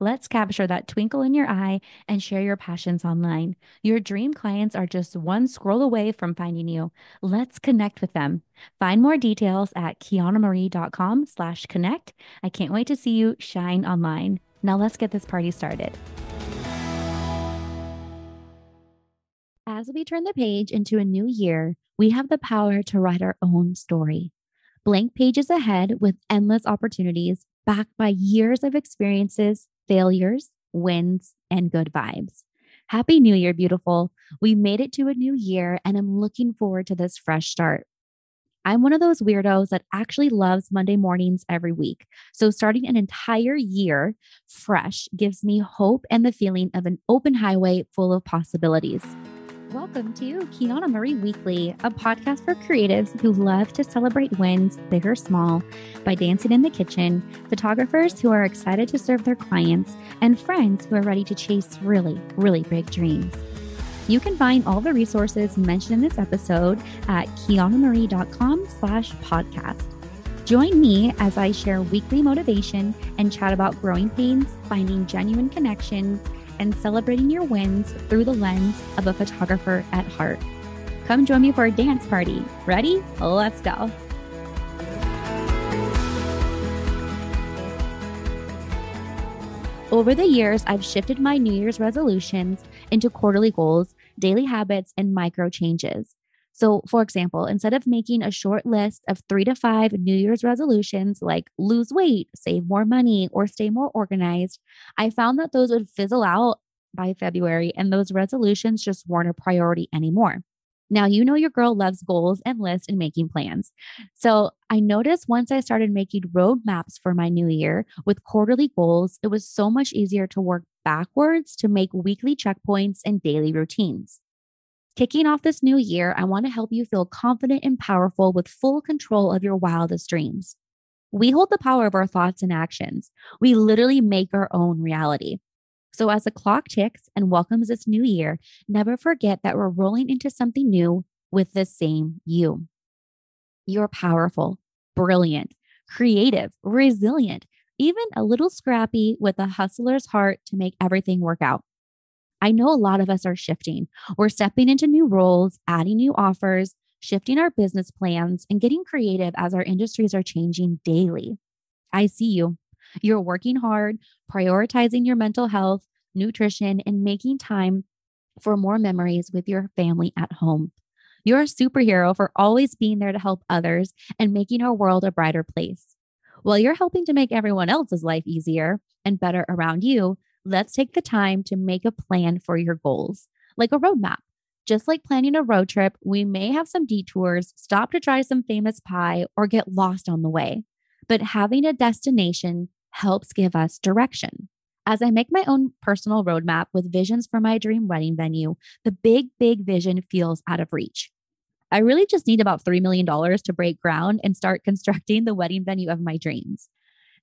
Let's capture that twinkle in your eye and share your passions online. Your dream clients are just one scroll away from finding you. Let's connect with them. Find more details at kianamarie.com slash connect. I can't wait to see you shine online. Now let's get this party started. As we turn the page into a new year, we have the power to write our own story. Blank pages ahead with endless opportunities backed by years of experiences, failures, wins, and good vibes. Happy New Year, beautiful. We made it to a new year, and I'm looking forward to this fresh start. I'm one of those weirdos that actually loves Monday mornings every week. So, starting an entire year fresh gives me hope and the feeling of an open highway full of possibilities. Welcome to Kiana Marie Weekly, a podcast for creatives who love to celebrate wins, big or small, by dancing in the kitchen, photographers who are excited to serve their clients, and friends who are ready to chase really, really big dreams. You can find all the resources mentioned in this episode at kianamarie.com slash podcast. Join me as I share weekly motivation and chat about growing pains, finding genuine connections, and celebrating your wins through the lens of a photographer at heart. Come join me for a dance party. Ready? Let's go. Over the years, I've shifted my New Year's resolutions into quarterly goals, daily habits, and micro changes. So, for example, instead of making a short list of three to five New Year's resolutions like lose weight, save more money, or stay more organized, I found that those would fizzle out by February and those resolutions just weren't a priority anymore. Now, you know your girl loves goals and lists and making plans. So I noticed once I started making roadmaps for my new year with quarterly goals, it was so much easier to work backwards to make weekly checkpoints and daily routines. Kicking off this new year, I want to help you feel confident and powerful with full control of your wildest dreams. We hold the power of our thoughts and actions. We literally make our own reality. So, as the clock ticks and welcomes this new year, never forget that we're rolling into something new with the same you. You're powerful, brilliant, creative, resilient, even a little scrappy with a hustler's heart to make everything work out. I know a lot of us are shifting. We're stepping into new roles, adding new offers, shifting our business plans, and getting creative as our industries are changing daily. I see you. You're working hard, prioritizing your mental health, nutrition, and making time for more memories with your family at home. You're a superhero for always being there to help others and making our world a brighter place. While you're helping to make everyone else's life easier and better around you, let's take the time to make a plan for your goals, like a roadmap. Just like planning a road trip, we may have some detours, stop to try some famous pie, or get lost on the way. But having a destination helps give us direction. As I make my own personal roadmap with visions for my dream wedding venue, the big, big vision feels out of reach. I really just need about $3 million to break ground and start constructing the wedding venue of my dreams.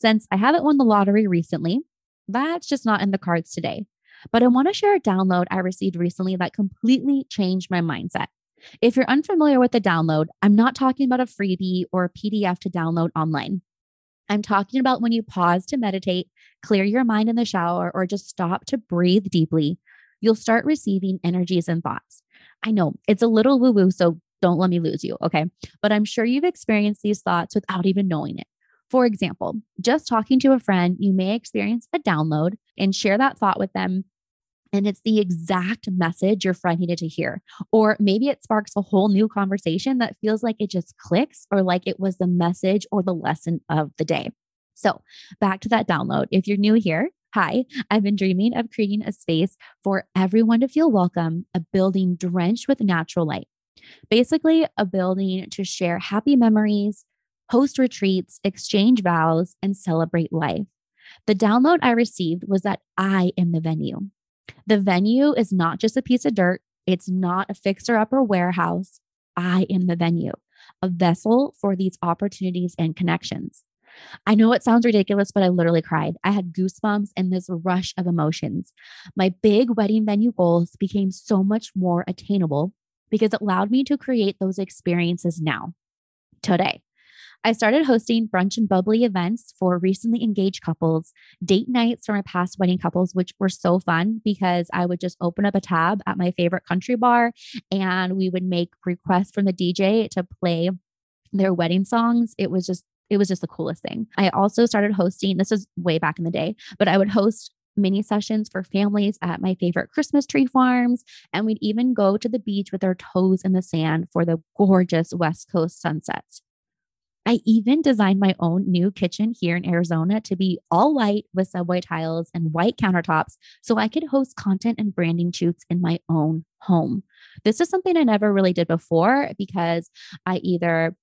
Since I haven't won the lottery recently, that's just not in the cards today. But I want to share a download I received recently that completely changed my mindset. If you're unfamiliar with the download, I'm not talking about a freebie or a PDF to download online. I'm talking about when you pause to meditate, clear your mind in the shower, or just stop to breathe deeply, you'll start receiving energies and thoughts. I know it's a little woo woo, so don't let me lose you. Okay. But I'm sure you've experienced these thoughts without even knowing it. For example, just talking to a friend, you may experience a download and share that thought with them. and it's the exact message your friend needed to hear. Or maybe it sparks a whole new conversation that feels like it just clicks or like it was the message or the lesson of the day. So, back to that download. If you're new here, hi, I've been dreaming of creating a space for everyone to feel welcome, a building drenched with natural light. Basically, a building to share happy memories, host retreats, exchange vows, and celebrate life. The download I received was that I am the venue. The venue is not just a piece of dirt, it's not a fixer upper warehouse. I am the venue, a vessel for these opportunities and connections. I know it sounds ridiculous, but I literally cried. I had goosebumps and this rush of emotions. My big wedding venue goals became so much more attainable because it allowed me to create those experiences now, today. I started hosting brunch and bubbly events for recently engaged couples, date nights for my past wedding couples, which were so fun because I would just open up a tab at my favorite country bar and we would make requests from the DJ to play their wedding songs. It was just it was just the coolest thing. I also started hosting, this was way back in the day, but I would host mini sessions for families at my favorite Christmas tree farms. And we'd even go to the beach with our toes in the sand for the gorgeous West Coast sunsets. I even designed my own new kitchen here in Arizona to be all white with subway tiles and white countertops so I could host content and branding shoots in my own home. This is something I never really did before because I either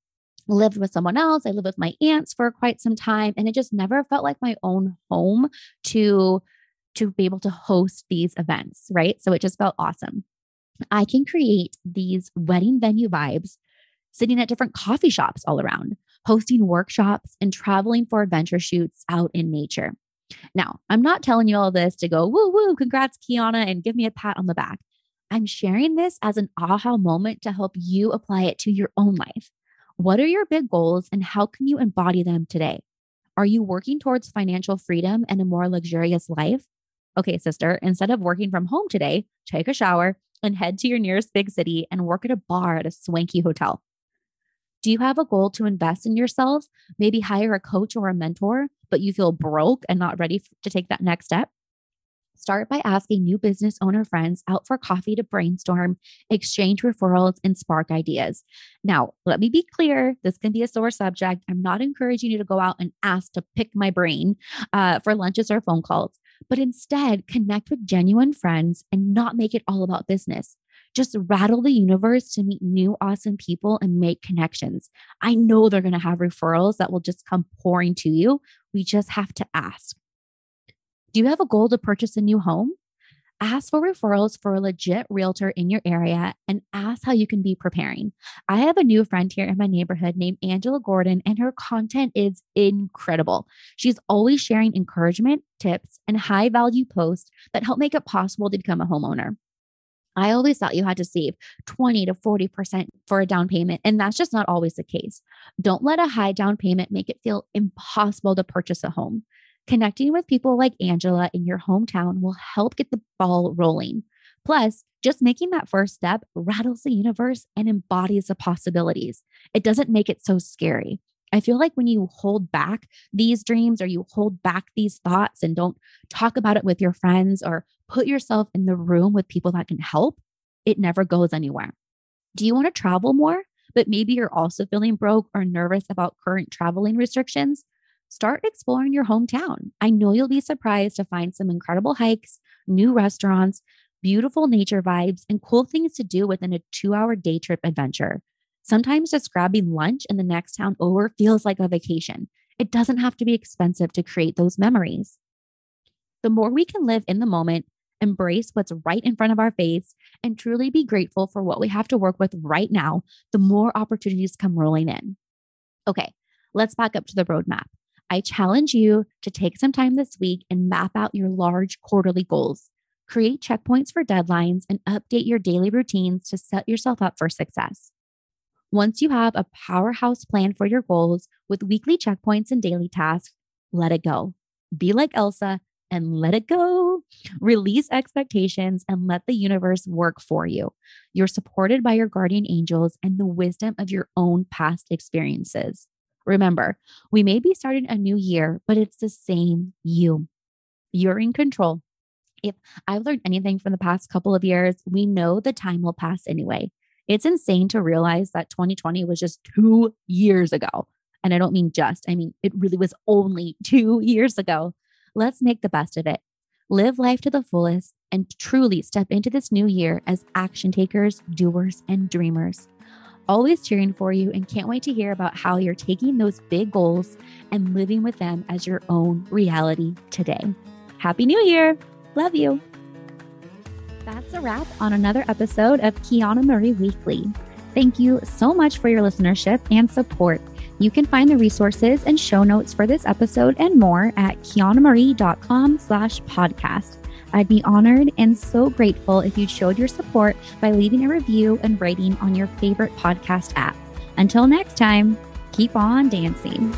lived with someone else, I lived with my aunts for quite some time and it just never felt like my own home to to be able to host these events, right? So it just felt awesome. I can create these wedding venue vibes sitting at different coffee shops all around hosting workshops, and traveling for adventure shoots out in nature. Now, I'm not telling you all this to go, woo woo, congrats, Kiana, and give me a pat on the back. I'm sharing this as an aha moment to help you apply it to your own life. What are your big goals and how can you embody them today? Are you working towards financial freedom and a more luxurious life? Okay, sister, instead of working from home today, take a shower and head to your nearest big city and work at a bar at a swanky hotel. Do you have a goal to invest in yourself? Maybe hire a coach or a mentor, but you feel broke and not ready to take that next step? Start by asking new business owner friends out for coffee to brainstorm, exchange referrals, and spark ideas. Now, let me be clear this can be a sore subject. I'm not encouraging you to go out and ask to pick my brain uh, for lunches or phone calls, but instead connect with genuine friends and not make it all about business. Just rattle the universe to meet new awesome people and make connections. I know they're going to have referrals that will just come pouring to you. We just have to ask. Do you have a goal to purchase a new home? Ask for referrals for a legit realtor in your area and ask how you can be preparing. I have a new friend here in my neighborhood named Angela Gordon, and her content is incredible. She's always sharing encouragement, tips, and high value posts that help make it possible to become a homeowner. I always thought you had to save 20 to 40% for a down payment, and that's just not always the case. Don't let a high down payment make it feel impossible to purchase a home. Connecting with people like Angela in your hometown will help get the ball rolling. Plus, just making that first step rattles the universe and embodies the possibilities. It doesn't make it so scary. I feel like when you hold back these dreams or you hold back these thoughts and don't talk about it with your friends or put yourself in the room with people that can help, it never goes anywhere. Do you want to travel more, but maybe you're also feeling broke or nervous about current traveling restrictions? Start exploring your hometown. I know you'll be surprised to find some incredible hikes, new restaurants, beautiful nature vibes, and cool things to do within a two hour day trip adventure. Sometimes just grabbing lunch in the next town over feels like a vacation. It doesn't have to be expensive to create those memories. The more we can live in the moment, embrace what's right in front of our face, and truly be grateful for what we have to work with right now, the more opportunities come rolling in. Okay, let's back up to the roadmap. I challenge you to take some time this week and map out your large quarterly goals. Create checkpoints for deadlines and update your daily routines to set yourself up for success. Once you have a powerhouse plan for your goals with weekly checkpoints and daily tasks, let it go. Be like Elsa and let it go. Release expectations and let the universe work for you. You're supported by your guardian angels and the wisdom of your own past experiences. Remember, we may be starting a new year, but it's the same you. You're in control If I've learned anything from the past couple of years, we know the time will pass anyway. It's insane to realize that 2020 was just two years ago. And I don't mean just, I mean, it really was only two years ago. Let's make the best of it. Live life to the fullest and truly step into this new year as action takers, doers, and dreamers. Always cheering for you and can't wait to hear about how you're taking those big goals and living with them as your own reality today. Happy New Year! Love you. That's a wrap on another episode of Kiana Marie Weekly. Thank you so much for your listenership and support. You can find the resources and show notes for this episode and more at kianamarie.com slash podcast. I'd be honored and so grateful if you showed your support by leaving a review and rating on your favorite podcast app. Until next time, keep on dancing.